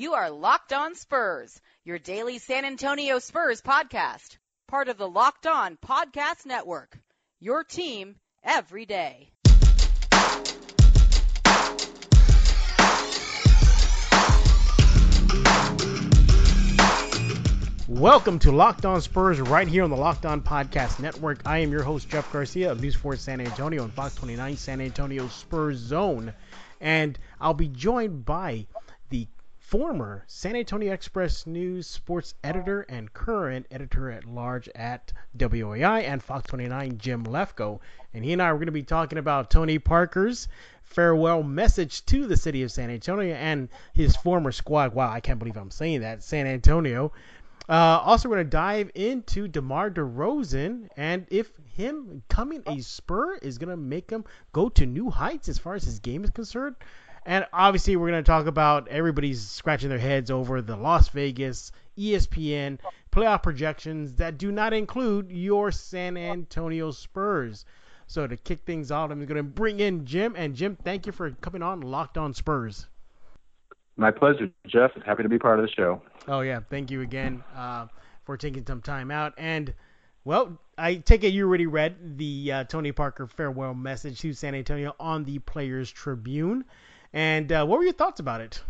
You are Locked On Spurs, your daily San Antonio Spurs podcast, part of the Locked On Podcast Network. Your team every day. Welcome to Locked On Spurs right here on the Locked On Podcast Network. I am your host, Jeff Garcia of News 4 San Antonio and Fox 29 San Antonio Spurs Zone. And I'll be joined by former San Antonio Express News sports editor and current editor at large at WOAI and Fox 29, Jim Lefko. And he and I are going to be talking about Tony Parker's farewell message to the city of San Antonio and his former squad. Wow, I can't believe I'm saying that. San Antonio. Uh, also, we're going to dive into DeMar DeRozan and if him coming a Spur is going to make him go to new heights as far as his game is concerned. And obviously, we're going to talk about everybody's scratching their heads over the Las Vegas ESPN playoff projections that do not include your San Antonio Spurs. So to kick things off, I'm going to bring in Jim. And Jim, thank you for coming on Locked On Spurs. My pleasure, Jeff. Happy to be part of the show. Oh yeah, thank you again uh, for taking some time out. And well, I take it you already read the uh, Tony Parker farewell message to San Antonio on the Players Tribune. And uh, what were your thoughts about it?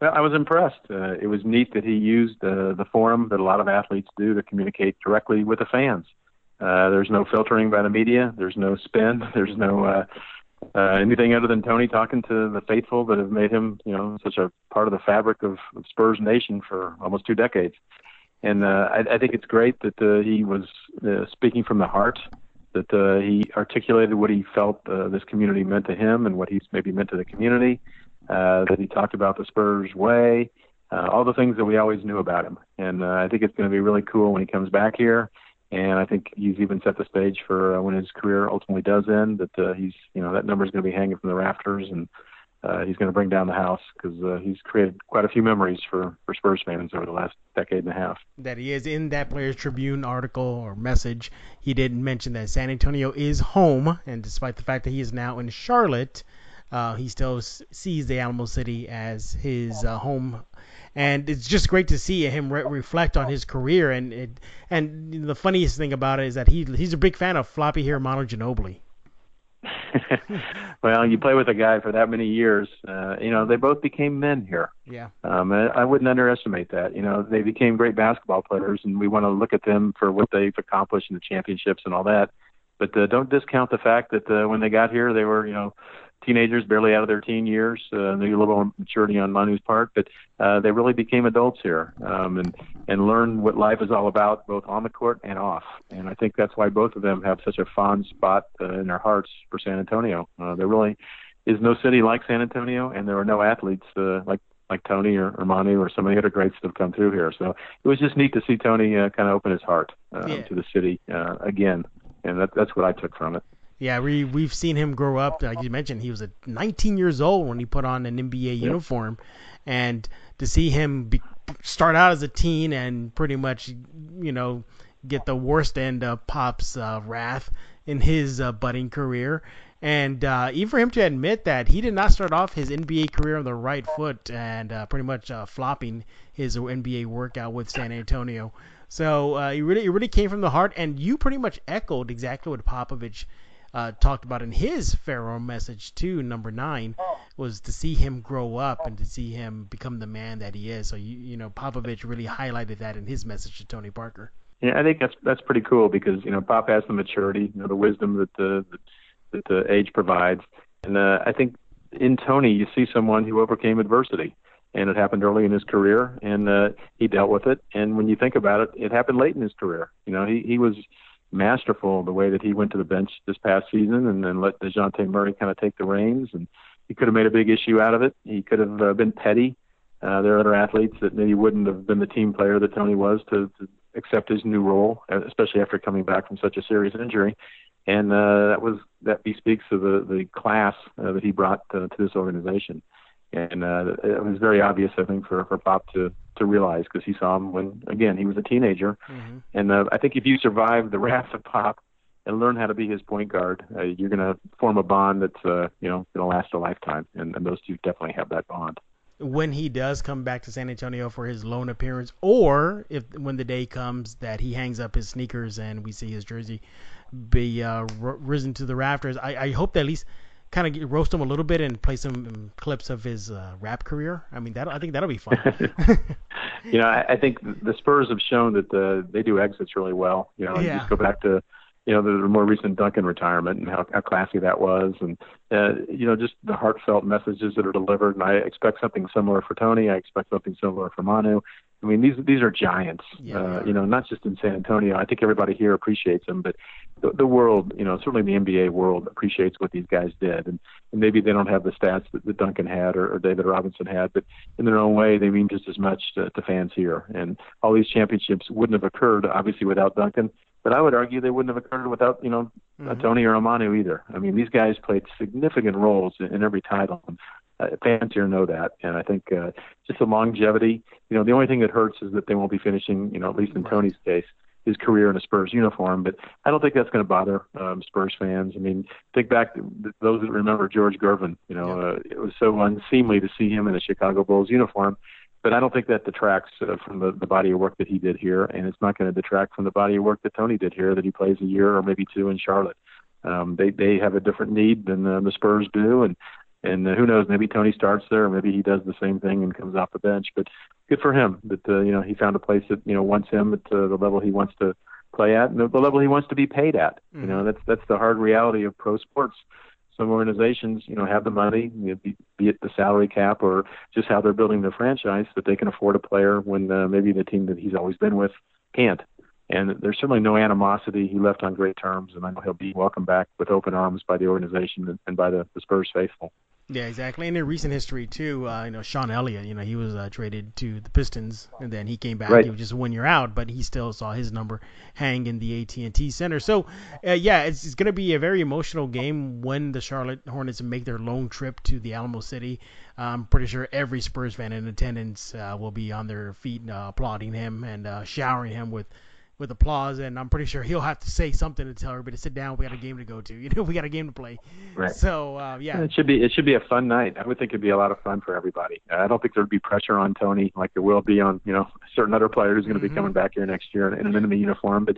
Well, I was impressed. Uh, it was neat that he used uh, the forum that a lot of athletes do to communicate directly with the fans. Uh, there's no filtering by the media. There's no spin. There's no uh, uh, anything other than Tony talking to the faithful that have made him, you know, such a part of the fabric of, of Spurs Nation for almost two decades. And uh, I, I think it's great that uh, he was uh, speaking from the heart, that uh, he articulated what he felt uh, this community meant to him and what he's maybe meant to the community. Uh, that he talked about the Spurs way, uh, all the things that we always knew about him. And uh, I think it's going to be really cool when he comes back here and I think he's even set the stage for uh, when his career ultimately does end. That uh, he's, you know, that number is going to be hanging from the rafters, and uh, he's going to bring down the house because uh, he's created quite a few memories for for Spurs fans over the last decade and a half. That he is in that Players Tribune article or message. He didn't mention that San Antonio is home, and despite the fact that he is now in Charlotte, uh, he still sees the Alamo City as his uh, home and it's just great to see him re- reflect on his career. And it, and the funniest thing about it is that he he's a big fan of floppy hair Manu Ginobili. well, you play with a guy for that many years. Uh, you know, they both became men here. Yeah. Um, I wouldn't underestimate that. You know, they became great basketball players, and we want to look at them for what they've accomplished in the championships and all that. But uh, don't discount the fact that uh, when they got here, they were, you know, teenagers, barely out of their teen years. Uh, maybe a little maturity on Manu's part, but uh, they really became adults here um, and and learned what life is all about, both on the court and off. And I think that's why both of them have such a fond spot uh, in their hearts for San Antonio. Uh, there really is no city like San Antonio, and there are no athletes uh, like like Tony or, or Manu or some of the other greats that have come through here. So it was just neat to see Tony uh, kind of open his heart uh, yeah. to the city uh, again, and that, that's what I took from it. Yeah, we we've seen him grow up. Like you mentioned, he was a 19 years old when he put on an NBA yep. uniform, and to see him be, start out as a teen and pretty much, you know, get the worst end of Pop's uh, wrath in his uh, budding career, and uh, even for him to admit that he did not start off his NBA career on the right foot and uh, pretty much uh, flopping his NBA workout with San Antonio. So uh, he really, he really came from the heart, and you pretty much echoed exactly what Popovich uh, talked about in his farewell message to number nine was to see him grow up and to see him become the man that he is. So you you know Popovich really highlighted that in his message to Tony Parker. Yeah, I think that's that's pretty cool because you know Pop has the maturity, you know, the wisdom that the that the age provides, and uh, I think in Tony you see someone who overcame adversity and it happened early in his career, and uh, he dealt with it. And when you think about it, it happened late in his career. You know, he he was masterful the way that he went to the bench this past season and then let Dejounte Murray kind of take the reins. And he could have made a big issue out of it. He could have uh, been petty. Uh, there are other athletes that maybe wouldn't have been the team player that Tony was to, to accept his new role, uh, especially after coming back from such a serious injury. And uh, that was that bespeaks of the the class uh, that he brought to, to this organization and uh, it was very obvious, I think, for for Pop to to realize because he saw him when again he was a teenager, mm-hmm. and uh, I think if you survive the wrath of Pop and learn how to be his point guard, uh, you're going to form a bond that's uh, you know going to last a lifetime, and, and those two definitely have that bond. when he does come back to San Antonio for his lone appearance, or if when the day comes that he hangs up his sneakers and we see his jersey be uh, r- risen to the rafters, I, I hope that at least kind of roast him a little bit and play some clips of his uh, rap career. I mean, that I think that'll be fun. you know, I, I think the Spurs have shown that the, they do exits really well. You know, yeah. just go back to you know, the, the more recent Duncan retirement and how, how classy that was, and uh, you know, just the heartfelt messages that are delivered. And I expect something similar for Tony. I expect something similar for Manu. I mean, these these are giants. Yeah, uh, you know, not just in San Antonio. I think everybody here appreciates them, but the, the world, you know, certainly the NBA world appreciates what these guys did. And, and maybe they don't have the stats that, that Duncan had or, or David Robinson had, but in their own way, they mean just as much to, to fans here. And all these championships wouldn't have occurred, obviously, without Duncan. But I would argue they wouldn't have occurred without, you know, mm-hmm. Tony or Manu either. I mean, these guys played significant roles in, in every title. Uh, fans here know that, and I think uh, just the longevity. You know, the only thing that hurts is that they won't be finishing. You know, at least in. Tony's case, his career in a Spurs uniform. But I don't think that's going to bother um, Spurs fans. I mean, think back to those that remember George Gervin. You know, yeah. uh, it was so unseemly to see him in a Chicago Bulls uniform. But I don't think that detracts uh, from the, the body of work that he did here, and it's not going to detract from the body of work that Tony did here. That he plays a year or maybe two in Charlotte. Um, they they have a different need than uh, the Spurs do, and and uh, who knows? Maybe Tony starts there, or maybe he does the same thing and comes off the bench. But good for him that uh, you know he found a place that you know wants him at uh, the level he wants to play at, and the, the level he wants to be paid at. Mm-hmm. You know, that's that's the hard reality of pro sports. Some organizations, you know, have the money, you know, be, be it the salary cap or just how they're building their franchise, that they can afford a player when uh, maybe the team that he's always been with can't. And there's certainly no animosity. He left on great terms, and I know he'll be welcomed back with open arms by the organization and by the, the Spurs faithful. Yeah, exactly. And in recent history too, uh, you know, Sean Elliott, you know, he was uh, traded to the Pistons, and then he came back. Right. He was just one year out, but he still saw his number hang in the AT&T Center. So, uh, yeah, it's, it's going to be a very emotional game when the Charlotte Hornets make their lone trip to the Alamo City. I'm pretty sure every Spurs fan in attendance uh, will be on their feet uh, applauding him and uh, showering him with with applause, and I'm pretty sure he'll have to say something to tell everybody to sit down. We got a game to go to. You know, we got a game to play. Right. So uh, yeah, it should be it should be a fun night. I would think it'd be a lot of fun for everybody. I don't think there'd be pressure on Tony like there will be on you know certain other players who's going to mm-hmm. be coming back here next year in an enemy uniform. But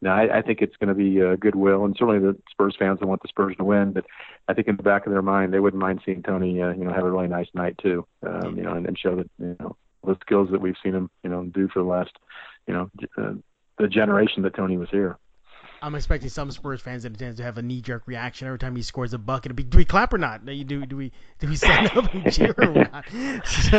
no, I, I think it's going to be uh, goodwill, and certainly the Spurs fans will want the Spurs to win. But I think in the back of their mind, they wouldn't mind seeing Tony, uh, you know, have a really nice night too. Um, you know, and, and show that you know the skills that we've seen him, you know, do for the last, you know, uh, the generation that Tony was here. I'm expecting some Spurs fans in attendance to have a knee-jerk reaction every time he scores a bucket. Do we clap or not? Do do, do we do we stand up and cheer or not? So,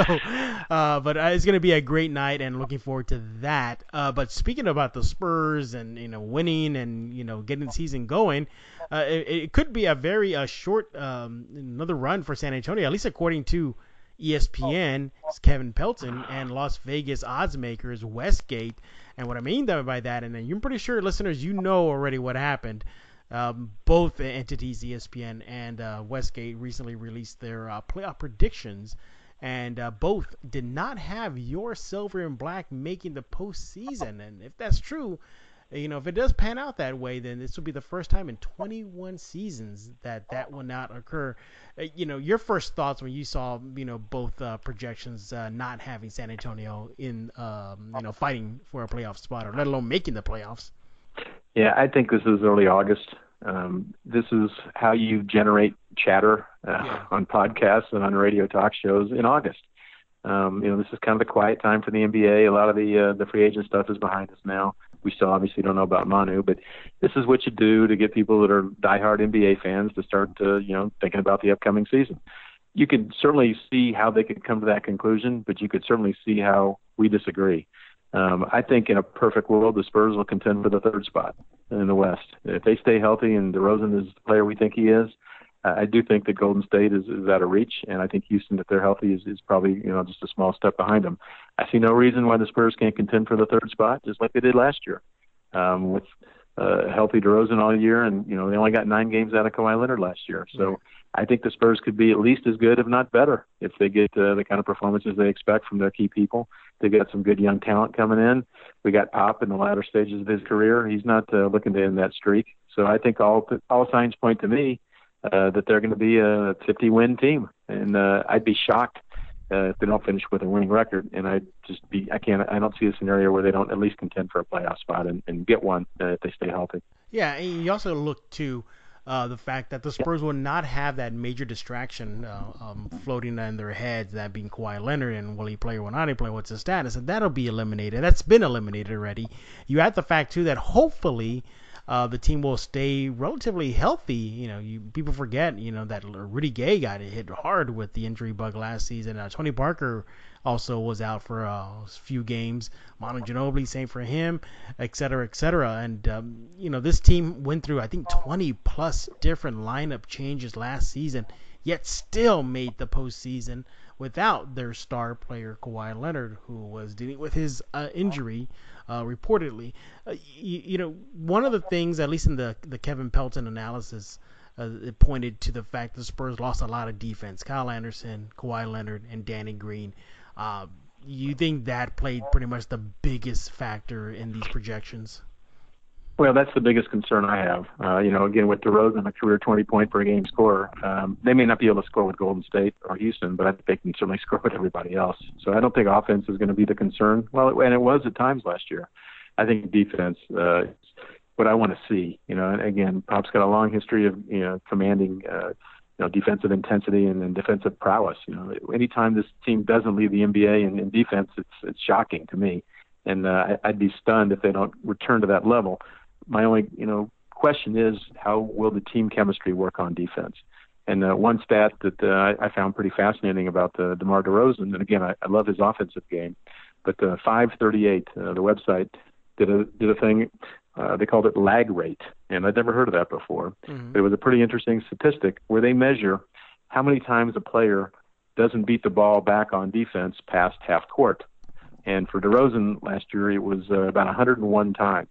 uh, but uh, it's going to be a great night, and looking forward to that. Uh, but speaking about the Spurs and you know winning and you know getting the season going, uh, it, it, could be a very uh, short um, another run for San Antonio, at least according to ESPN, is Kevin Pelton, and Las Vegas odds makers Westgate. And what I mean by that, and I'm pretty sure listeners, you know already what happened. Um, both entities, ESPN and uh, Westgate, recently released their uh, playoff predictions, and uh, both did not have your silver and black making the postseason. And if that's true, you know, if it does pan out that way, then this will be the first time in 21 seasons that that will not occur. Uh, you know, your first thoughts when you saw, you know, both uh, projections uh, not having San Antonio in, um, you know, fighting for a playoff spot or let alone making the playoffs. Yeah, I think this is early August. Um, this is how you generate chatter uh, yeah. on podcasts and on radio talk shows in August. Um, you know, this is kind of the quiet time for the NBA. A lot of the uh, the free agent stuff is behind us now. We still obviously don't know about Manu, but this is what you do to get people that are diehard NBA fans to start to, you know, thinking about the upcoming season. You could certainly see how they could come to that conclusion, but you could certainly see how we disagree. Um, I think in a perfect world, the Spurs will contend for the third spot in the West. If they stay healthy and DeRozan is the player we think he is, I do think that Golden State is, is out of reach, and I think Houston, if they're healthy, is, is probably you know just a small step behind them. I see no reason why the Spurs can't contend for the third spot, just like they did last year, um, with uh, healthy DeRozan all year, and you know they only got nine games out of Kawhi Leonard last year. So I think the Spurs could be at least as good, if not better, if they get uh, the kind of performances they expect from their key people. They've got some good young talent coming in. We got Pop in the latter stages of his career. He's not uh, looking to end that streak. So I think all all signs point to me uh, that they're going to be a 50 win team, and uh, I'd be shocked uh, if they don't finish with a winning record. And I just be I can't I don't see a scenario where they don't at least contend for a playoff spot and, and get one uh, if they stay healthy. Yeah, and you also look to uh, the fact that the Spurs will not have that major distraction uh, um, floating in their heads, that being Kawhi Leonard and will he play or will not he play, what's his status, and that'll be eliminated. That's been eliminated already. You add the fact too that hopefully uh, the team will stay relatively healthy. You know, you people forget, you know, that Rudy Gay got hit hard with the injury bug last season. Uh, Tony Parker also was out for uh, a few games. Manu Ginobili, same for him, et cetera, et cetera. And um, you know, this team went through I think 20 plus different lineup changes last season, yet still made the postseason without their star player Kawhi Leonard, who was dealing with his uh, injury uh, reportedly. Uh, you, you, know, one of the things, at least in the the Kevin Pelton analysis, uh, it pointed to the fact the Spurs lost a lot of defense. Kyle Anderson, Kawhi Leonard, and Danny Green. Uh, you think that played pretty much the biggest factor in these projections? Well, that's the biggest concern I have. Uh, you know, again, with DeRozan, a career 20 point per game scorer, um, they may not be able to score with Golden State or Houston, but I think they can certainly score with everybody else. So I don't think offense is going to be the concern. Well, and it was at times last year. I think defense uh, is what I want to see. You know, and again, Pop's got a long history of you know commanding. Uh, you know, defensive intensity and, and defensive prowess. You know, anytime this team doesn't lead the NBA in, in defense, it's it's shocking to me, and uh, I'd be stunned if they don't return to that level my only you know question is how will the team chemistry work on defense? And uh, one stat that uh, I found pretty fascinating about the DeMar DeRozan, and again, I, I love his offensive game, but uh, 538, uh, the website did a did a thing. Uh, they called it lag rate, and I'd never heard of that before. Mm-hmm. But it was a pretty interesting statistic where they measure how many times a player doesn't beat the ball back on defense past half court. And for DeRozan last year, it was uh, about 101 times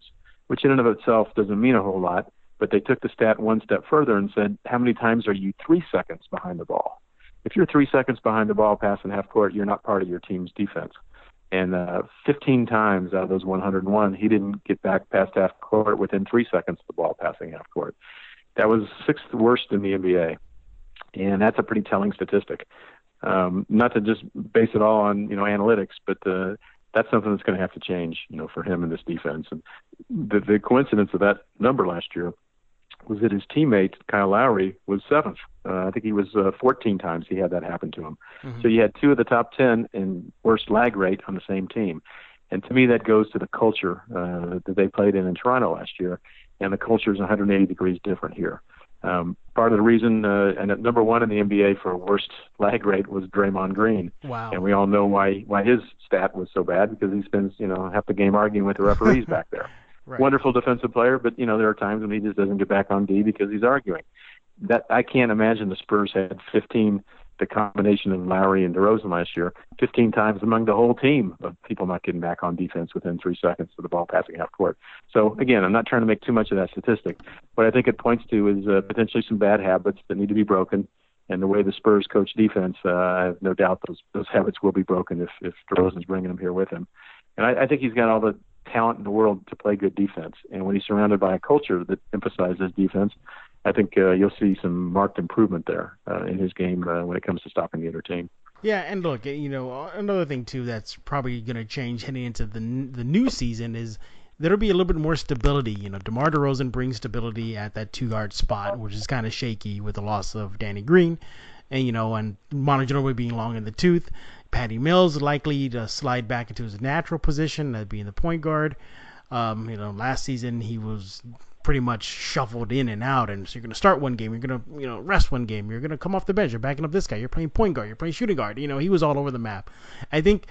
which in and of itself doesn't mean a whole lot. But they took the stat one step further and said, how many times are you three seconds behind the ball? If you're three seconds behind the ball passing half court, you're not part of your team's defense. And uh, 15 times out of those 101, he didn't get back past half court within three seconds of the ball passing half court. That was sixth worst in the NBA. And that's a pretty telling statistic. Um, not to just base it all on you know analytics, but uh, that's something that's going to have to change, you know, for him in this defense. And the, the coincidence of that number last year was that his teammate Kyle Lowry was seventh. Uh, I think he was uh, 14 times he had that happen to him. Mm-hmm. So you had two of the top 10 in worst lag rate on the same team. And to me, that goes to the culture uh, that they played in in Toronto last year, and the culture is 180 degrees different here. Um, part of the reason, uh, and at number one in the NBA for worst lag rate was Draymond Green. Wow. And we all know why why his stat was so bad because he spends you know half the game arguing with the referees back there. Right. Wonderful defensive player, but you know there are times when he just doesn't get back on D because he's arguing. That I can't imagine the Spurs had 15 the combination of Lowry and DeRozan last year, 15 times among the whole team of people not getting back on defense within three seconds of the ball passing half court. So again, I'm not trying to make too much of that statistic. What I think it points to is uh, potentially some bad habits that need to be broken. And the way the Spurs coach defense, uh, I have no doubt those those habits will be broken if if DeRozan's bringing them here with him. And I, I think he's got all the talent in the world to play good defense. And when he's surrounded by a culture that emphasizes defense, I think uh, you'll see some marked improvement there uh, in his game uh, when it comes to stopping the other team. Yeah, and look, you know, another thing too that's probably going to change heading into the the new season is there'll be a little bit more stability. You know, DeMar DeRozan brings stability at that two guard spot, which is kind of shaky with the loss of Danny Green, and you know, and Manu Ginobili being long in the tooth. Patty Mills likely to slide back into his natural position, that being the point guard. Um, you know, last season he was pretty much shuffled in and out. And so you're going to start one game, you're going to you know rest one game, you're going to come off the bench, you're backing up this guy, you're playing point guard, you're playing shooting guard. You know, he was all over the map. I think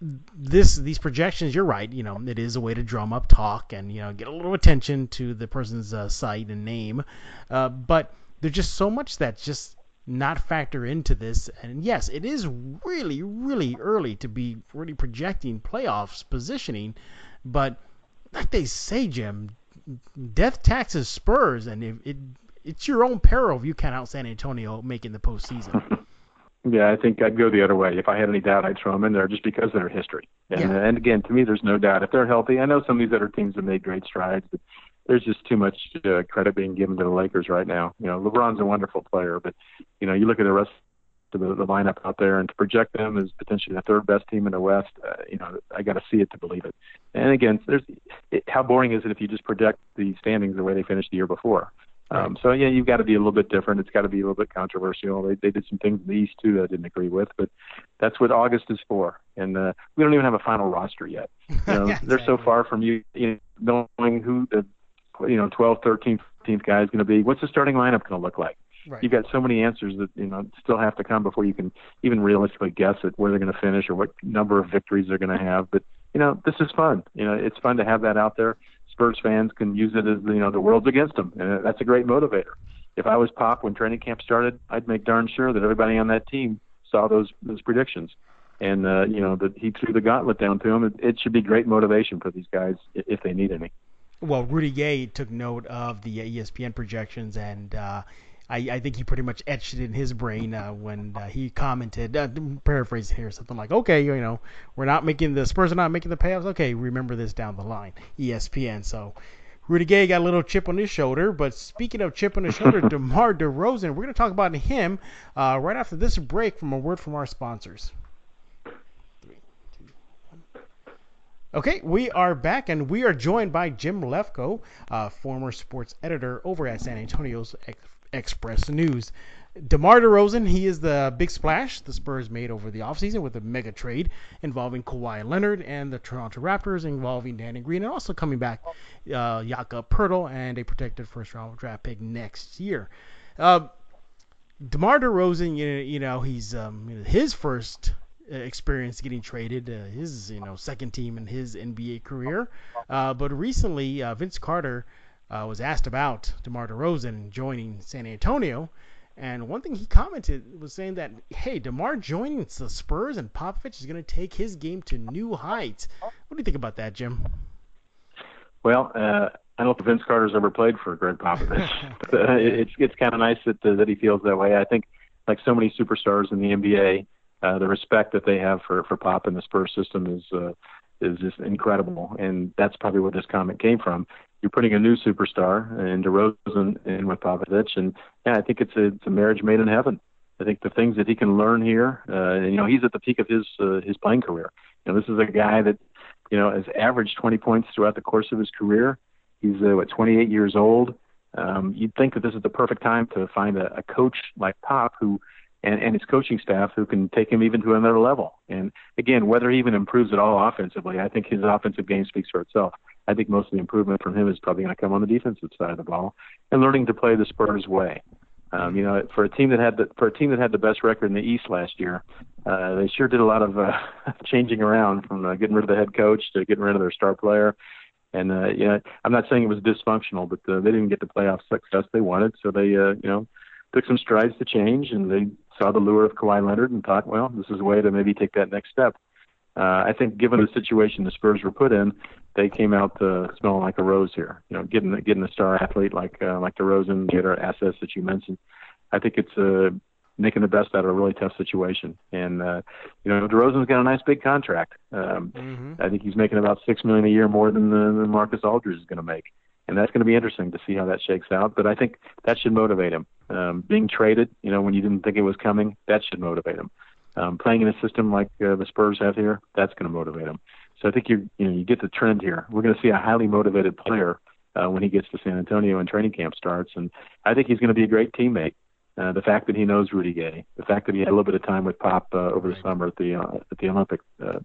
this these projections, you're right. You know, it is a way to drum up talk and you know get a little attention to the person's uh, site and name. Uh, but there's just so much that's just not factor into this. And yes, it is really, really early to be really projecting playoffs positioning. But like they say, Jim, death taxes Spurs, and if it it's your own peril if you count out San Antonio making the postseason. Yeah, I think I'd go the other way. If I had any doubt, I'd throw them in there just because of their history. And, yeah. and again, to me, there's no doubt if they're healthy. I know some of these other teams have made great strides, but there's just too much uh, credit being given to the Lakers right now. You know, LeBron's a wonderful player, but you know, you look at the rest the, the lineup out there and to project them as potentially the third best team in the West, uh, you know, I got to see it to believe it. And again, there's it, how boring is it if you just project the standings the way they finished the year before? Um, so yeah, you've got to be a little bit different. It's got to be a little bit controversial. They they did some things in the East too that I didn't agree with, but that's what August is for. And uh, we don't even have a final roster yet. You know, yeah, they're so far from you, you know, knowing who the you know 12th, 13th, 15th guy is going to be. What's the starting lineup going to look like? Right. You've got so many answers that you know still have to come before you can even realistically guess at where they're going to finish or what number of victories they're going to have. But you know, this is fun. You know, it's fun to have that out there. Spurs fans can use it as you know the world's against them, and that's a great motivator. If I was Pop when training camp started, I'd make darn sure that everybody on that team saw those those predictions, and uh, you know that he threw the gauntlet down to them. It, it should be great motivation for these guys if they need any. Well, Rudy Gay took note of the ESPN projections and. Uh, I, I think he pretty much etched it in his brain uh, when uh, he commented, uh, paraphrase here, something like, "Okay, you know, we're not making the Spurs are not making the payoffs. Okay, remember this down the line." ESPN. So Rudy Gay got a little chip on his shoulder. But speaking of chip on his shoulder, DeMar DeRozan, we're going to talk about him uh, right after this break from a word from our sponsors. Okay, we are back, and we are joined by Jim Lefko, uh, former sports editor over at San Antonio's Express News. DeMar DeRozan, he is the big splash the Spurs made over the offseason with a mega trade involving Kawhi Leonard and the Toronto Raptors involving Danny Green and also coming back uh, Jakob Poeltl and a protected first round draft pick next year. Uh, DeMar DeRozan, you know, you know he's um, his first experience getting traded, uh, his you know second team in his NBA career. Uh, but recently, uh, Vince Carter uh, was asked about DeMar DeRozan joining San Antonio, and one thing he commented was saying that hey, DeMar joining the Spurs and Popovich is going to take his game to new heights. What do you think about that, Jim? Well, uh, I don't know if Vince Carter's ever played for Gregg Popovich. but, uh, it's it's kind of nice that uh, that he feels that way. I think like so many superstars in the NBA uh, the respect that they have for for Pop and the Spurs system is uh, is just incredible, and that's probably where this comment came from. You're putting a new superstar in DeRozan in with Popovich, and yeah, I think it's a it's a marriage made in heaven. I think the things that he can learn here, uh, and you know, he's at the peak of his uh, his playing career. You know, this is a guy that you know has averaged 20 points throughout the course of his career. He's uh, what 28 years old. Um, you'd think that this is the perfect time to find a, a coach like Pop who and, and his coaching staff who can take him even to another level. And again, whether he even improves at all offensively, I think his offensive game speaks for itself. I think most of the improvement from him is probably going to come on the defensive side of the ball and learning to play the Spurs way. Um, you know, for a team that had the for a team that had the best record in the East last year, uh, they sure did a lot of uh, changing around from uh, getting rid of the head coach to getting rid of their star player. And uh, you know, I'm not saying it was dysfunctional, but uh, they didn't get the playoff success they wanted, so they uh, you know took some strides to change, and they saw the lure of Kawhi Leonard and thought, well, this is a way to maybe take that next step. Uh, I think, given the situation the Spurs were put in, they came out uh, smelling like a rose here. You know, getting getting a star athlete like uh, like DeRozan, the other assets that you mentioned. I think it's uh, making the best out of a really tough situation. And uh, you know, DeRozan's got a nice big contract. Um, mm-hmm. I think he's making about six million a year more than, the, than Marcus Aldridge is going to make and that's going to be interesting to see how that shakes out. But I think that should motivate him. Um, being traded, you know, when you didn't think it was coming, that should motivate him. Um, playing in a system like uh, the Spurs have here, that's going to motivate him. So I think you you know you get the trend here. We're going to see a highly motivated player uh, when he gets to San Antonio and training camp starts, and I think he's going to be a great teammate. Uh, the fact that he knows Rudy Gay, the fact that he had a little bit of time with Pop uh, over the summer at the uh, at the Olympic uh,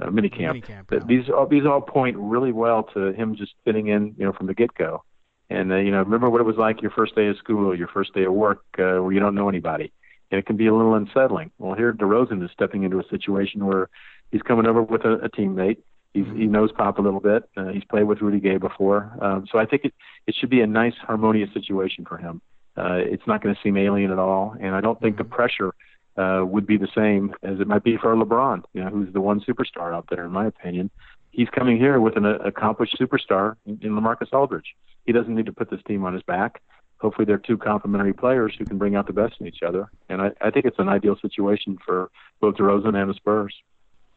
uh, minicamp. camp yeah. These all these all point really well to him just fitting in, you know, from the get go. And uh, you know, remember what it was like your first day of school, your first day of work, uh, where you don't know anybody, and it can be a little unsettling. Well, here DeRozan is stepping into a situation where he's coming over with a, a teammate. He's, he knows Pop a little bit. Uh, he's played with Rudy Gay before, um, so I think it it should be a nice, harmonious situation for him. Uh, it's not going to seem alien at all, and I don't think the pressure uh, would be the same as it might be for LeBron, you know, who's the one superstar out there, in my opinion. He's coming here with an uh, accomplished superstar in, in LaMarcus Aldridge. He doesn't need to put this team on his back. Hopefully, they're two complementary players who can bring out the best in each other. And I, I think it's an ideal situation for both DeRozan and the Spurs.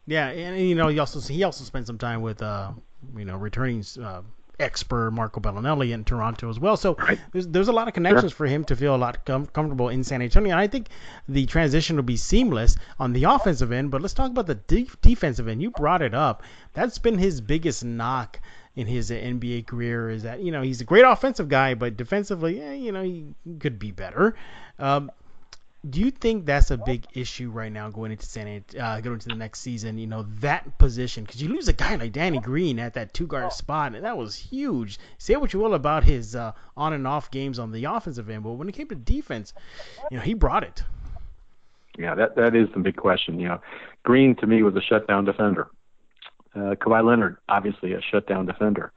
Yeah, and you know, he also he also spent some time with uh, you know, returning uh, expert Marco Belinelli in Toronto as well. So Right. there's there's a lot of connections for him to feel a lot com- comfortable in San Antonio. And I think the transition will be seamless on the offensive end. But let's talk about the de- defensive end. You brought it up. That's been his biggest knock in his NBA career is that you know he's a great offensive guy, but defensively, eh, you know, he could be better. Um, do you think that's a big issue right now going into San uh, going into the next season? You know that position because you lose a guy like Danny Green at that two guard spot, and that was huge. Say what you will about his uh, on and off games on the offensive end, but when it came to defense, you know he brought it. Yeah, that that is the big question. You know, Green to me was a shutdown defender. Uh, Kawhi Leonard, obviously a shutdown defender.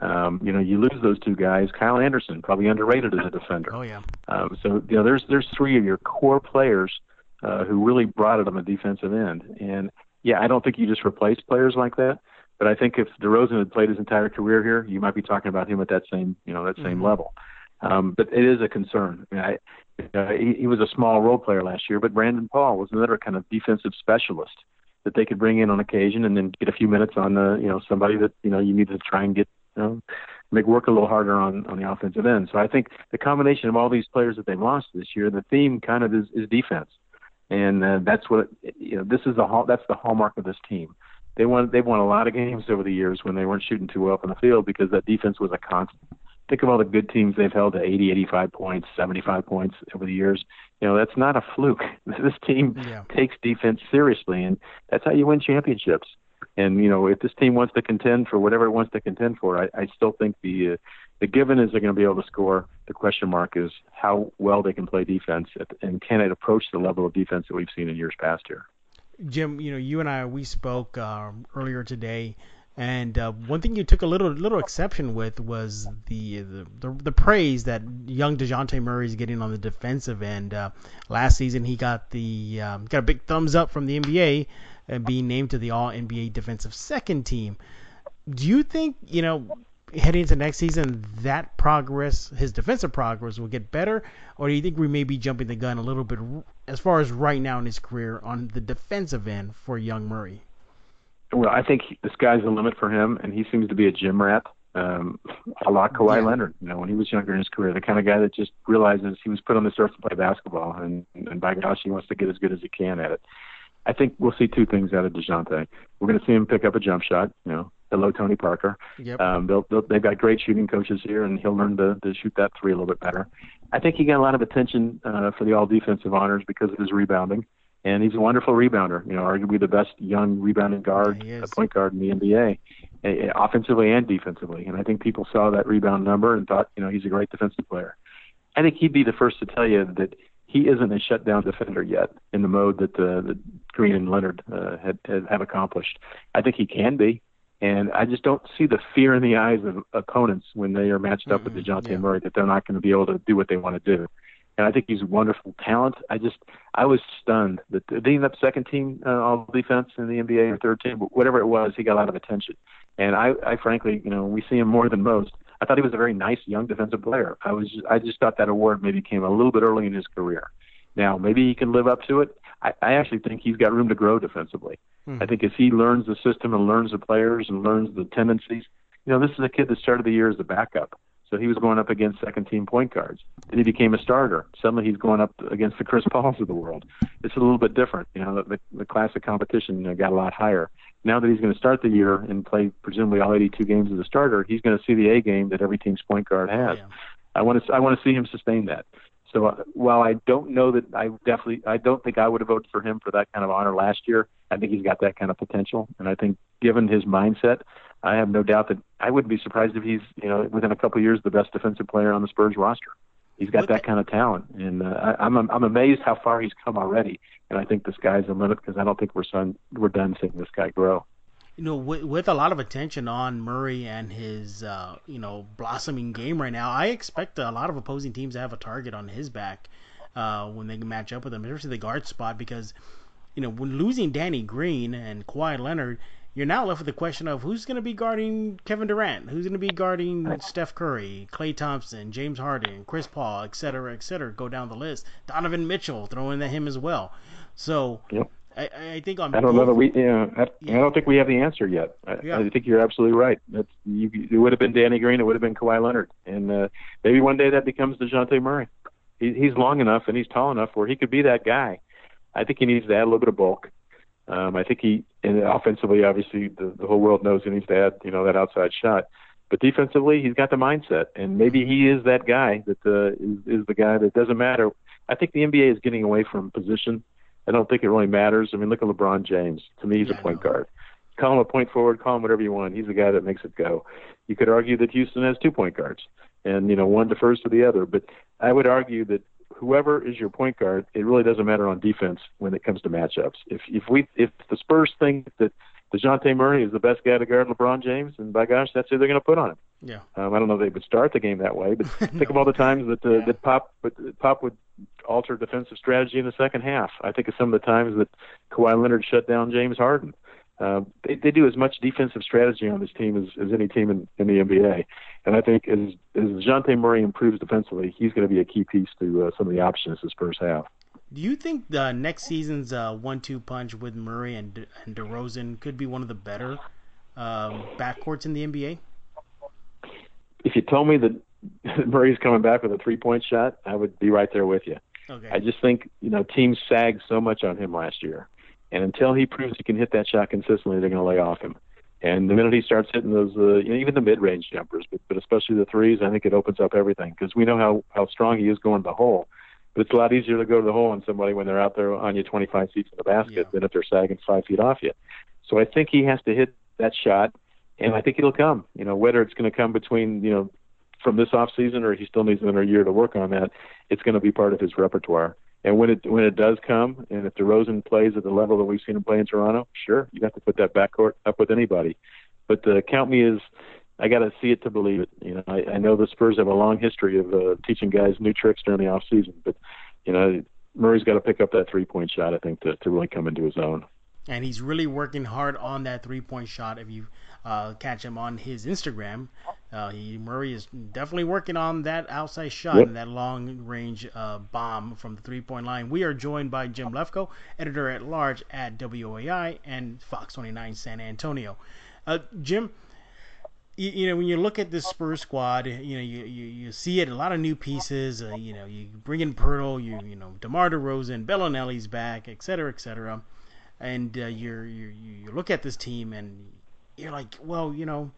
Um, you know, you lose those two guys. Kyle Anderson, probably underrated as a defender. Oh yeah, Um, so you know, there's there's three of your core players uh, who really brought it on the defensive end. And yeah, I don't think you just replace players like that. But I think if DeRozan had played his entire career here, you might be talking about him at that same you know that same Mhm. level. Um, but it is a concern. I mean, I, uh, he, he was a small role player last year, but Brandon Paul was another kind of defensive specialist that they could bring in on occasion and then get a few minutes on uh, you know somebody that you know you need to try and get you know make work a little harder on on the offensive end. So I think the combination of all these players that they've lost this year, the theme kind of is, is defense, and uh, that's what you know. This is the hall, that's the hallmark of this team. They won they've won a lot of games over the years when they weren't shooting too well from the field because that defense was a constant. Think of all the good teams they've held to 80, 85 points, 75 points over the years. You know that's not a fluke. This team yeah. takes defense seriously, and that's how you win championships. And you know, if this team wants to contend for whatever it wants to contend for, I, I still think the uh, the given is they're going to be able to score. The question mark is how well they can play defense, at, and can it approach the level of defense that we've seen in years past here. Jim, you know, you and I we spoke um, earlier today, and uh, one thing you took a little little exception with was the the, the, the praise that young Dejounte Murray is getting on the defensive end. Uh, last season, he got the um, got a big thumbs up from the NBA and being named to the All NBA Defensive Second Team. Do you think you know? Heading into next season, that progress, his defensive progress, will get better, or do you think we may be jumping the gun a little bit as far as right now in his career on the defensive end for young Murray? Well, I think the sky's the limit for him, and he seems to be a gym rat, um, a la Kawhi Yeah. Leonard. You know, when he was younger in his career, the kind of guy that just realizes he was put on this earth to play basketball, and, and by gosh, he wants to get as good as he can at it. I think we'll see two things out of Dejounte. We're going to see him pick up a jump shot. You know, hello Tony Parker. Yep. Um, they'll, they'll, they've got great shooting coaches here, and he'll learn to, to shoot that three a little bit better. I think he got a lot of attention uh, for the all defensive honors because of his rebounding, and he's a wonderful rebounder. You know, arguably the best young rebounding guard, Yeah, point guard in the NBA, offensively and defensively. And I think people saw that rebound number and thought, you know, he's a great defensive player. I think he'd be the first to tell you that he isn't a shutdown defender yet in the mode that uh, that Green and Leonard uh, had, had have accomplished. I think he can be, and I just don't see the fear in the eyes of opponents when they are matched up with Mhm, Dejounte yeah. Murray that they're not going to be able to do what they want to do. And I think he's a wonderful talent. I just I was stunned that being up second team uh, all defense in the NBA or third team, whatever it was, he got a lot of attention. And I, I frankly, you know, we see him more than most. I thought he was a very nice young defensive player. I was I just thought that award maybe came a little bit early in his career. Now maybe he can live up to it. I, I actually think he's got room to grow defensively. Mhm. I think as he learns the system and learns the players and learns the tendencies, you know, this is a kid that started the year as a backup. So he was going up against second team point guards. Then he became a starter. Suddenly he's going up against the Chris Pauls of the world. It's a little bit different. You know, the, the, the classic competition got a lot higher. Now that he's going to start the year and play presumably all 82 games as a starter, he's going to see the A game that every team's point guard has. Yeah. I want to I want to see him sustain that. So uh, while I don't know that I definitely I don't think I would have voted for him for that kind of honor last year. I think he's got that kind of potential, and I think given his mindset, I have no doubt that I wouldn't be surprised if he's you know within a couple of years the best defensive player on the Spurs roster. He's got What that the- kind of talent, and uh, I, I'm I'm amazed how far he's come already. And I think the sky's the limit because I don't think we're son, we're done seeing this guy grow. you know, with, with a lot of attention on Murray and his, uh, you know, blossoming game right now, I expect a lot of opposing teams to have a target on his back uh, when they match up with him, especially the guard spot, because, you know, when losing Danny Green and Kawhi Leonard, you're now left with the question of who's going to be guarding Kevin Durant, who's going to be guarding Steph Curry, Klay Thompson, James Harden, Chris Paul, et cetera, et cetera. Go down the list. Donovan Mitchell, throw in him as well. So Yep. I, I think on. I don't both, know that we. You know, I, Yeah. I don't think we have the answer yet. I, Yeah. I think you're absolutely right. That's you, it would have been Danny Green. It would have been Kawhi Leonard, and uh, maybe one day that becomes Dejounte Murray. He, he's long enough and he's tall enough where he could be that guy. I think he needs to add a little bit of bulk. Um, I think he, and offensively, obviously, the, the whole world knows he needs to add, you know, that outside shot. But defensively, he's got the mindset, and maybe he is that guy that uh, is, is the guy that doesn't matter. I think the NBA is getting away from position. I don't think it really matters. I mean, look at LeBron James. To me, he's Yeah, a point guard. Call him a point forward, call him whatever you want. He's the guy that makes it go. You could argue that Houston has two point guards, and you know one defers to the other. But I would argue that whoever is your point guard, it really doesn't matter on defense when it comes to matchups. If if we if the Spurs think that Dejounte Murray is the best guy to guard LeBron James, and by gosh, that's who they're going to put on him. Yeah. Um, I don't know if they would start the game that way, but think of all the times that uh, Yeah. that Pop would, Pop would alter defensive strategy in the second half. I think of some of the times that Kawhi Leonard shut down James Harden. Uh, they, they do as much defensive strategy on this team as, as any team in, in the NBA. And I think as as Dejounte Murray improves defensively, he's going to be a key piece to uh, some of the options the Spurs have. Do you think the next season's uh, one-two punch with Murray and De- and DeRozan could be one of the better um, backcourts in the NBA? If you told me that Murray's coming back with a three point shot, I would be right there with you. Okay. I just think you know teams sagged so much on him last year, and until he proves he can hit that shot consistently, they're going to lay off him. And the minute he starts hitting those, uh, you know, even the mid-range jumpers, but, but especially the threes, I think it opens up everything because we know how how strong he is going to the hole. But it's a lot easier to go to the hole on somebody when they're out there on you 25 feet from the basket Yeah. than if they're sagging five feet off you. So I think he has to hit that shot, and I think it'll come. You know, whether it's going to come between you know from this off season or he still needs another year to work on that, it's going to be part of his repertoire. And when it when it does come, and if DeRozan plays at the level that we've seen him play in Toronto, sure, you have to put that backcourt up with anybody. But uh, count me as I got to see it to believe it. You know, I, I know the Spurs have a long history of uh, teaching guys new tricks during the off season, but you know Murray's got to pick up that three point shot. I think to to really come into his own. and he's really working hard on that three-point shot. If you uh, catch him on his Instagram, uh, he Murray is definitely working on that outside shot Yep. and that long-range uh, bomb from the three-point line. We are joined by Jim Lefko, editor at large at WOAI and Fox 29 San Antonio. Uh, Jim, you, you know when you look at this Spurs squad, you know you, you, you see it a lot of new pieces. Uh, you know you bring in Poeltl, you you know DeMar DeRozan, Belinelli's back, et cetera, et cetera and uh, you're, you're you you look at this team and you're like, well, you know,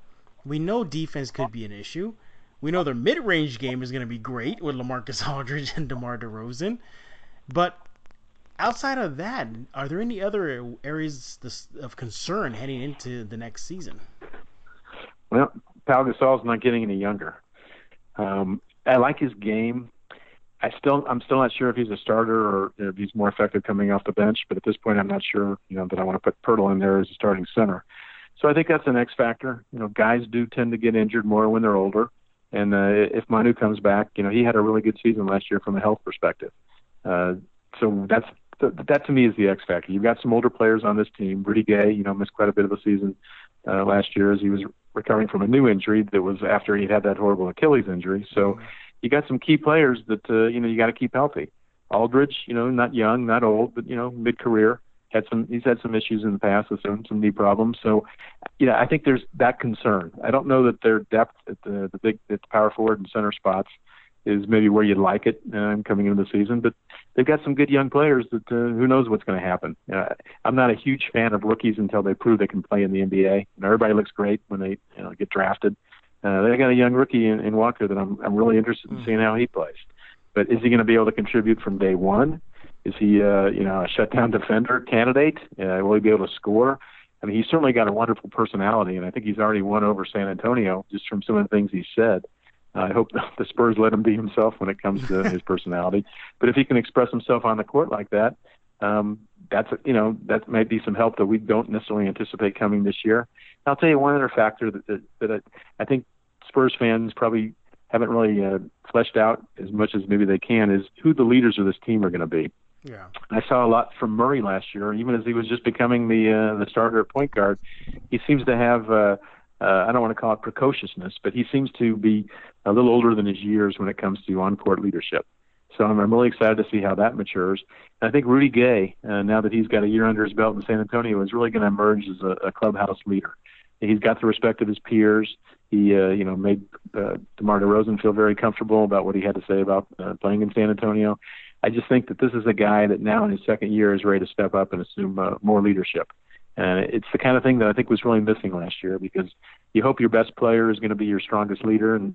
we know defense could be an issue. We know their mid-range game is going to be great with LaMarcus Aldridge and DeMar DeRozan, but outside of that, are there any other areas of concern heading into the next season? Well, Pau Gasol's not getting any younger. Um, I like his game. I still, I'm still not sure if he's a starter or if he's more effective coming off the bench. But at this point, I'm not sure, you know, that I want to put Poeltl in there as a starting center. So I think that's an X factor. You know, guys do tend to get injured more when they're older. And uh, if Manu comes back, you know, he had a really good season last year from a health perspective. Uh, so that's that to me is the X factor. You've got some older players on this team. Rudy Gay, you know, missed quite a bit of a season uh, last year as he was recovering from a new injury that was after he had that horrible Achilles injury. So you got some key players that uh, you know you got to keep healthy. Aldridge, you know, not young, not old, but you know, mid-career. Had some, he's had some issues in the past with some some knee problems. So, you know, I think there's that concern. I don't know that their depth at the the big at the power forward and center spots is maybe where you'd like it um, coming into the season, but they've got some good young players that uh, who knows what's going to happen. Uh, I'm not a huge fan of rookies until they prove they can play in the NBA. You know, everybody looks great when they you know get drafted. Uh, they got a young rookie in, in Walker that I'm I'm really interested in seeing how he plays. But is he going to be able to contribute from day one? Is he uh, you know a shutdown defender candidate? Uh, will he be able to score? I mean, he's certainly got a wonderful personality, and I think he's already won over San Antonio just from some of the things he said. I hope the Spurs let him be himself when it comes to his personality. But if he can express himself on the court like that, um, that's you know that might be some help that we don't necessarily anticipate coming this year. And I'll tell you one other factor that that, that I, I think Spurs fans probably haven't really uh, fleshed out as much as maybe they can is who the leaders of this team are going to be. Yeah. I saw a lot from Murray last year, even as he was just becoming the uh, the starter point guard. He seems to have uh, uh, I don't want to call it precociousness, but he seems to be a little older than his years when it comes to on court leadership. So I'm, I'm really excited to see how that matures. And I think Rudy Gay, uh, now that he's got a year under his belt in San Antonio, is really going to emerge as a, a clubhouse leader. He's got the respect of his peers. He, uh, you know, made uh, DeMar DeRozan feel very comfortable about what he had to say about uh, playing in San Antonio. I just think that this is a guy that now in his second year is ready to step up and assume uh, more leadership. And it's the kind of thing that I think was really missing last year because you hope your best player is going to be your strongest leader. And,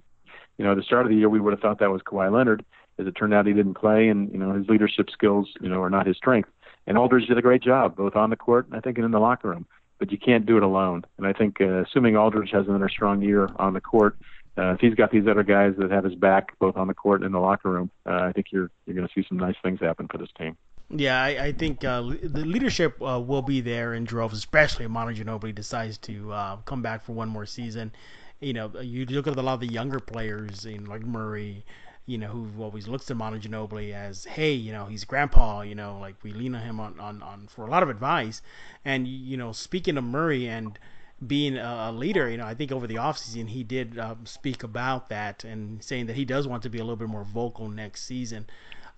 you know, at the start of the year, we would have thought that was Kawhi Leonard. As it turned out, he didn't play, and, you know, his leadership skills, you know, are not his strength. And Aldridge did a great job, both on the court and I think in the locker room. But you can't do it alone. And I think, uh, assuming Aldridge has another strong year on the court, uh, if he's got these other guys that have his back both on the court and in the locker room, uh, I think you're you're going to see some nice things happen for this team. Yeah, I, I think uh, the leadership uh, will be there in droves, especially if Manu Ginobili decides to uh, come back for one more season. You know, you look at a lot of the younger players, you know, like Murray, you know, who always looks at Manu Ginobili as, hey, you know, he's grandpa, you know, like we lean on him on, on, on for a lot of advice. And, you know, speaking of Murray and being a, leader, you know, I think over the offseason he did uh, speak about that and saying that he does want to be a little bit more vocal next season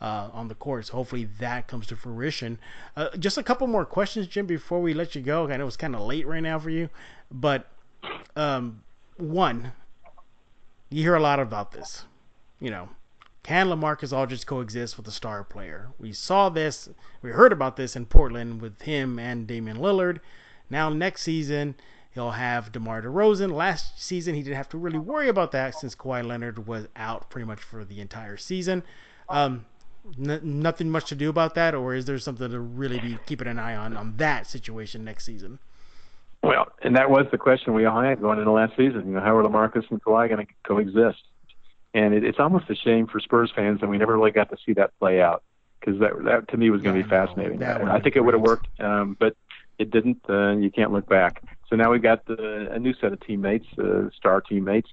uh, on the court. So hopefully that comes to fruition. Uh, just a couple more questions, Jim, before we let you go. I know it's kind of late right now for you, but um, one, you hear a lot about this. You know, can LaMarcus Aldridge coexist with a star player? We saw this, we heard about this in Portland with him and Damian Lillard. Now next season he'll have DeMar DeRozan. Last season he didn't have to really worry about that since Kawhi Leonard was out pretty much for the entire season. Um, N- nothing much to do about that, or is there something to really be keeping an eye on on that situation next season? Well, and that was the question we all had going into last season. You know, how are LaMarcus and Kawhi going to coexist? And it, it's almost a shame for Spurs fans that we never really got to see that play out because that that to me was going to be fascinating. I think it would have worked, um, but it didn't. Uh, you can't look back. So now we've got the, a new set of teammates, uh, star teammates.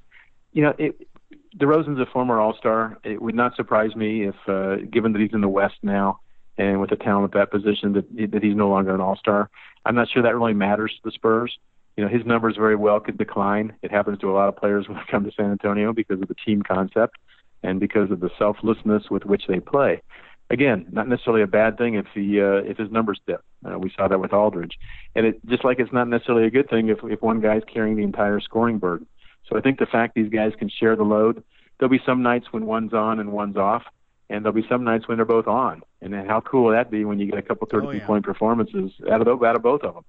You know, it, DeRozan's a former All Star. It would not surprise me if, uh, given that he's in the West now and with the talent at that position, that that he's no longer an All Star. I'm not sure that really matters to the Spurs. You know, his numbers very well could decline. It happens to a lot of players when they come to San Antonio because of the team concept and because of the selflessness with which they play. Again, not necessarily a bad thing if he uh, if his numbers dip. Uh, we saw that with Aldridge, and it just like it's not necessarily a good thing if if one guy's carrying the entire scoring burden. So I think the fact these guys can share the load, there'll be some nights when one's on and one's off, and there'll be some nights when they're both on. And then how cool will that be when you get a couple 32 oh, yeah. point performances out of, out of both of them?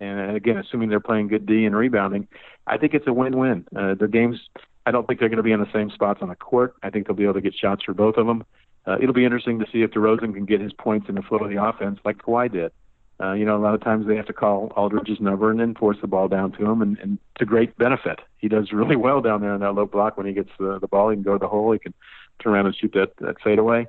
And again, assuming they're playing good D and rebounding, I think it's a win-win. Uh, their games, I don't think they're going to be in the same spots on the court. I think they'll be able to get shots for both of them. Uh, it'll be interesting to see if DeRozan can get his points in the flow of the offense like Kawhi did. Uh, you know, a lot of times they have to call Aldridge's number and then force the ball down to him, and, and to great benefit. He does really well down there in that low block when he gets the, the ball. He can go to the hole. He can turn around and shoot that, that fadeaway.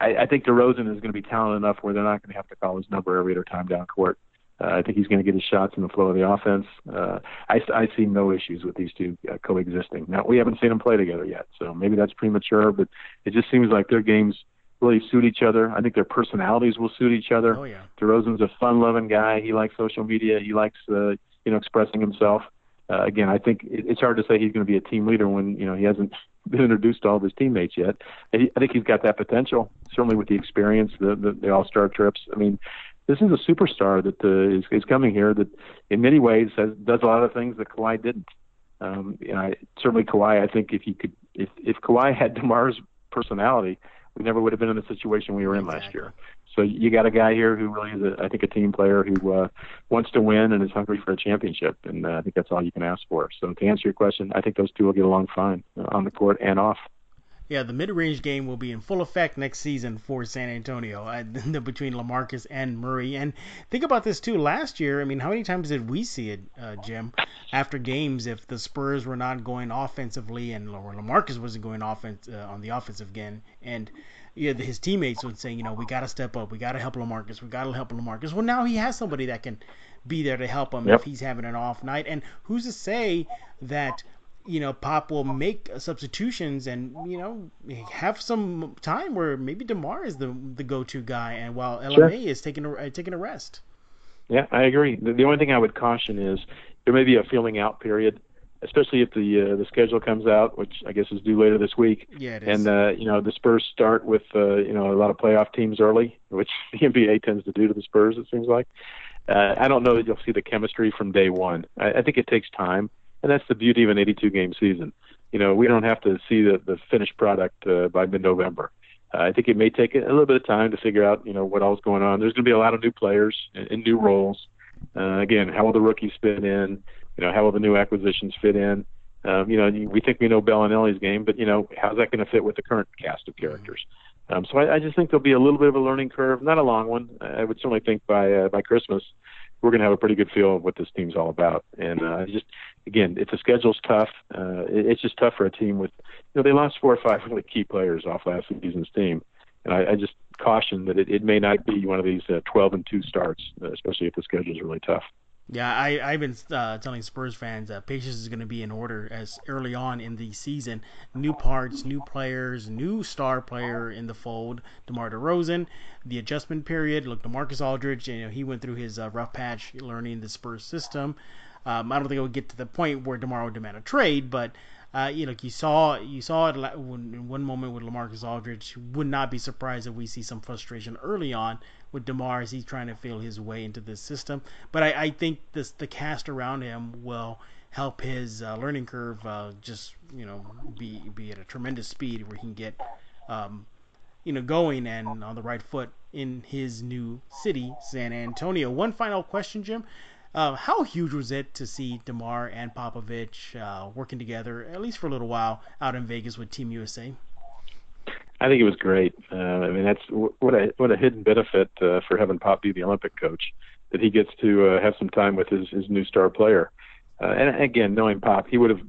I, I think DeRozan is going to be talented enough where they're not going to have to call his number every other time down court. Uh, I think he's going to get his shots in the flow of the offense. Uh, I, I see no issues with these two uh, coexisting. Now we haven't seen them play together yet, so maybe that's premature. But it just seems like their games really suit each other. I think their personalities will suit each other. Oh yeah. DeRozan's a fun-loving guy. He likes social media. He likes uh, you know expressing himself. Uh, again, I think it, it's hard to say he's going to be a team leader when you know he hasn't been introduced to all of his teammates yet. I think he's got that potential, certainly with the experience, the the, the All-Star trips. I mean, this is a superstar that uh, is, is coming here that, in many ways, has, does a lot of things that Kawhi didn't. Um, you know, I, certainly Kawhi. I think if he could, if if Kawhi had DeMar's personality, we never would have been in the situation we were in exactly. last year. So you got a guy here who really is, a, I think, a team player who uh, wants to win and is hungry for a championship, and uh, I think that's all you can ask for. So to answer your question, I think those two will get along fine uh, on the court and off. Yeah, the mid-range game will be in full effect next season for San Antonio uh, between LaMarcus and Murray. And think about this too. Last year, I mean, how many times did we see it, uh, Jim, after games if the Spurs were not going offensively and LaMarcus wasn't going offense uh, on the offensive again, and yeah, his teammates would say, you know, we got to step up, we got to help LaMarcus, we got to help LaMarcus. Well, now he has somebody that can be there to help him yep. if he's having an off night. And who's to say that you know, Pop will make substitutions and you know have some time where maybe DeMar is the the go-to guy, and while LMA sure. is taking a taking a rest. Yeah, I agree. The, the only thing I would caution is there may be a feeling out period. especially if the uh, the schedule comes out, which I guess is due later this week. Yeah, it is. And uh, you know the Spurs start with uh, you know a lot of playoff teams early, which the NBA tends to do to the Spurs. It seems like. Uh, I don't know that you'll see the chemistry from day one. I, I think it takes time, and that's the beauty of an 82 game season. You know, we don't have to see the, the finished product uh, by mid-November. Uh, I think it may take a little bit of time to figure out, you know, what all's going on. There's going to be a lot of new players in, in new roles. Uh, again, how will the rookies fit in? You know, how will the new acquisitions fit in? Um, you know, we think we know Belinelli's game, but you know, how's that going to fit with the current cast of characters? Um, so I, I just think there'll be a little bit of a learning curve, not a long one. I would certainly think by uh, by Christmas we're going to have a pretty good feel of what this team's all about. And uh, just again, if the schedule's tough, uh, it, it's just tough for a team with you know they lost four or five really key players off last season's team, and I, I just caution that it, it may not be one of these uh, 12 and two starts, uh, especially if the schedule's really tough. Yeah, I, I've been uh, telling Spurs fans that patience is going to be in order as early on in the season. New parts, new players, new star player in the fold, DeMar DeRozan. The adjustment period. Look, LaMarcus Aldridge, you know, he went through his uh, rough patch learning the Spurs system. Um, I don't think it would get to the point where DeMar would demand a trade, but uh, you know, you saw you saw it in one moment with LaMarcus Aldridge. Would not be surprised if we see some frustration early on with DeMar as he's trying to feel his way into this system. But I, I think this the cast around him will help his uh, learning curve uh, just you know be be at a tremendous speed where he can get um, you know going and on the right foot in his new city, San Antonio. One final question, Jim. Uh, how huge was it to see DeMar and Popovich uh, working together, at least for a little while, out in Vegas with Team USA? I think it was great. Uh, I mean, that's what a what a hidden benefit uh, for having Pop be the Olympic coach that he gets to uh, have some time with his his new star player. Uh, and again, knowing Pop, he would have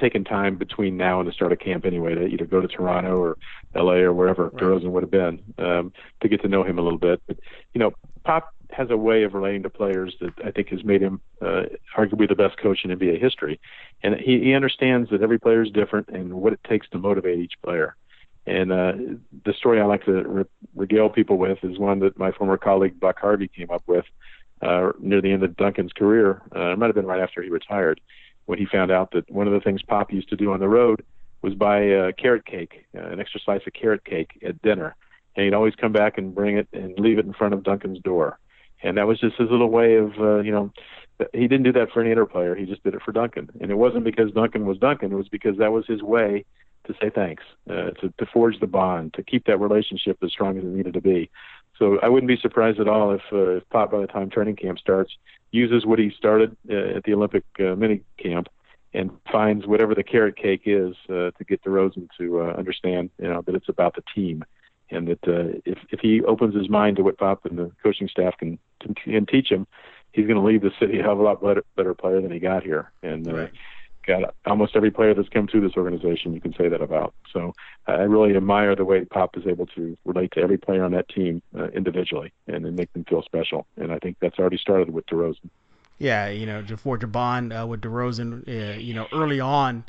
taken time between now and the start of camp anyway to either go to Toronto or L.A. or wherever right. DeRozan would have been um, to get to know him a little bit. But you know, Pop has a way of relating to players that I think has made him uh, arguably the best coach in NBA history. And he, he understands that every player is different and what it takes to motivate each player. And uh, the story I like to re- regale people with is one that my former colleague Buck Harvey came up with uh, near the end of Duncan's career. Uh, it might have been right after he retired, when he found out that one of the things Pop used to do on the road was buy a carrot cake, uh, an extra slice of carrot cake at dinner, and he'd always come back and bring it and leave it in front of Duncan's door. And that was just his little way of uh, you know he didn't do that for any other player. He just did it for duncan. And it wasn't because duncan was duncan. It was because that was his way to say thanks uh, to, to forge the bond to keep that relationship as strong as it needed to be so i wouldn't be surprised at all if, uh, if pop by the time training camp starts uses what he started uh, at the olympic uh, mini camp and finds whatever the carrot cake is uh, to get DeRozan to uh, understand, you know, that it's about the team and that uh, if if he opens his mind to what Pop and the coaching staff can can teach him, he's going to leave the city a hell of a lot better better player than he got here. And uh, right. Got almost every player that's come through this organization, you can say that about. So I really admire the way Pop is able to relate to every player on that team uh, individually and make them feel special. And I think that's already started with DeRozan. Yeah, you know, for Jabon uh, with DeRozan, uh, you know, early on.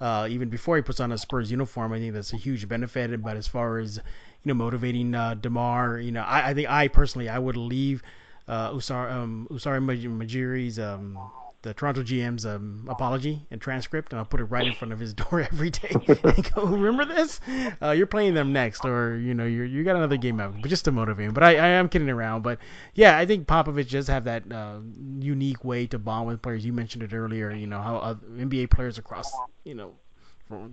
Uh, even before he puts on a Spurs uniform, I think that's a huge benefit. But as far as you know, motivating uh, DeMar. You know, I, I think I personally I would leave uh, um, Usari Majiri's um, the Toronto GM's um, apology and transcript, and I'll put it right in front of his door every day. and go, remember this? Uh, you're playing them next, or you know, you you got another game out, but just to motivate him. But I, I am kidding around. But yeah, I think Popovich does have that uh, unique way to bond with players. You mentioned it earlier. You know how uh, NBA players across you know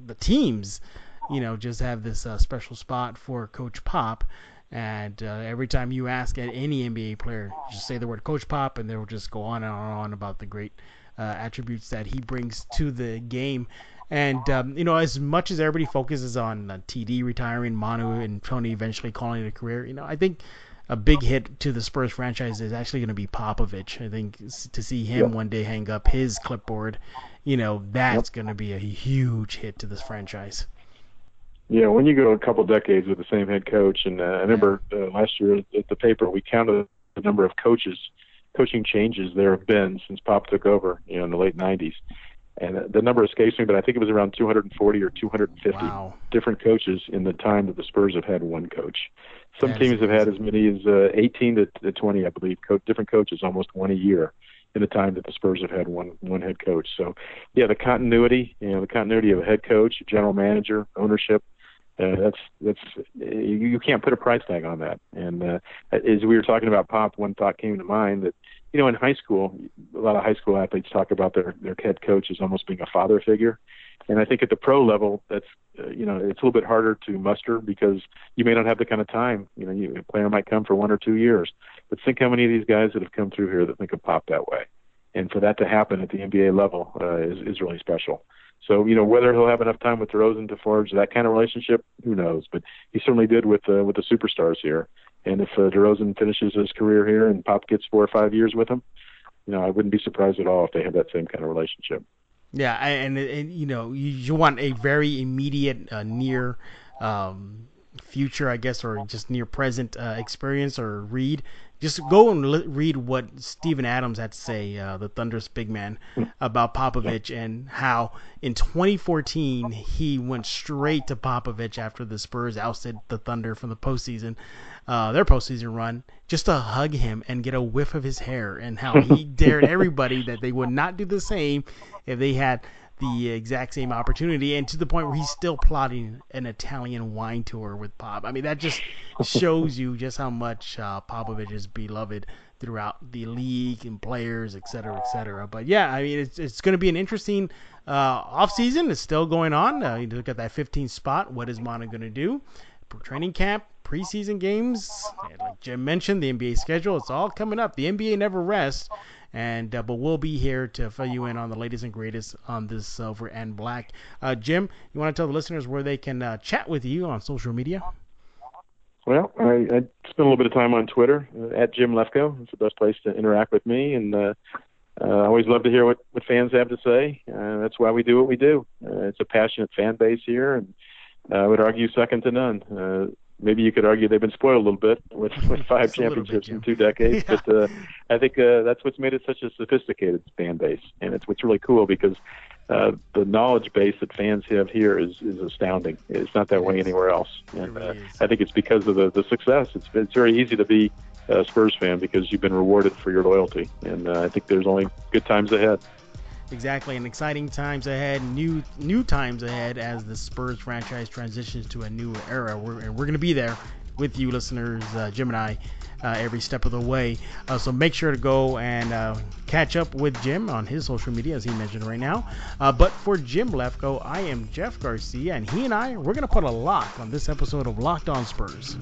the teams you know, just have this uh, special spot for Coach Pop. And uh, every time you ask any NBA player, just say the word Coach Pop, and they'll just go on and on about the great uh, attributes that he brings to the game. And um, you know, as much as everybody focuses on uh, TD retiring, Manu and Tony eventually calling it a career, you know, I think a big hit to the Spurs franchise is actually going to be Popovich. I think to see him yep. one day hang up his clipboard, you know, that's yep. going to be a huge hit to this franchise. Yeah, when you go a couple decades with the same head coach, and uh, I remember uh, last year at the paper we counted the number of coaches, coaching changes there have been since Pop took over, you know, in the late '90s, and uh, the number escapes me, but I think it was around 240 or 250 wow. different coaches in the time that the Spurs have had one coach. Some teams have had as many as uh, 18 to, to 20, I believe, co- different coaches, almost one a year. in the time that the Spurs have had one one head coach. So, yeah, the continuity, you know, the continuity of a head coach, general manager, ownership, uh, that's that's you, you can't put a price tag on that. And uh, as we were talking about Pop, one thought came to mind that you know in high school, a lot of high school athletes talk about their their head coach as almost being a father figure. And I think at the pro level, that's uh, you know it's a little bit harder to muster because you may not have the kind of time. You know, you, a player might come for one or two years, but think how many of these guys that have come through here that think of Pop that way. And for that to happen at the NBA level uh, is is really special. So you know whether he'll have enough time with DeRozan to forge that kind of relationship, who knows? But he certainly did with uh, with the superstars here. And if uh, DeRozan finishes his career here and Pop gets four or five years with him, you know I wouldn't be surprised at all if they have that same kind of relationship. Yeah, and, and you know you, you want a very immediate, uh, near um, future, I guess, or just near present uh, experience or read just go and li- read what Steven Adams had to say, uh, the Thunder's big man, about Popovich and how in 2014 he went straight to Popovich after the Spurs ousted the Thunder from the postseason, uh, their postseason run, just to hug him and get a whiff of his hair, and how he dared everybody that they would not do the same if they had the exact same opportunity, and to the point where he's still plotting an Italian wine tour with Pop. I mean, that just shows you just how much uh, Popovich is beloved throughout the league and players, et cetera, et cetera. But yeah, I mean, it's, it's going to be an interesting uh, offseason. It's still going on. Uh, you look at that 15th spot. What is Manu going to do? Training camp, preseason games, like Jim mentioned, the NBA schedule. It's all coming up. The NBA never rests. And uh, but we'll be here to fill you in on the latest and greatest on this silver and black. Uh, Jim, you want to tell the listeners where they can uh, chat with you on social media? Well, I, I spend a little bit of time on Twitter uh, at Jim Lefko. It's the best place to interact with me, and uh, uh, I always love to hear what what fans have to say. That's why we do what we do. It's a passionate fan base here, and I would argue second to none. Maybe you could argue they've been spoiled a little bit with, with five championships bit, in two decades. yeah. But uh, I think uh, that's what's made it such a sophisticated fan base, and it's what's really cool because uh, the knowledge base that fans have here is, is astounding. It's not that it way is. anywhere else, and really uh, I think it's because of the, the success. It's it's very easy to be a Spurs fan because you've been rewarded for your loyalty, and uh, I think there's only good times ahead. Exactly, and exciting times ahead, new new times ahead as the Spurs franchise transitions to a new era. We're, and we're going to be there with you, listeners, uh, Jim and I, uh, every step of the way. Uh, so make sure to go and uh, catch up with Jim on his social media, as he mentioned right now. Uh, but for Jim Lefko, I am Jeff Garcia, and he and I, we're going to put a lock on this episode of Locked On Spurs.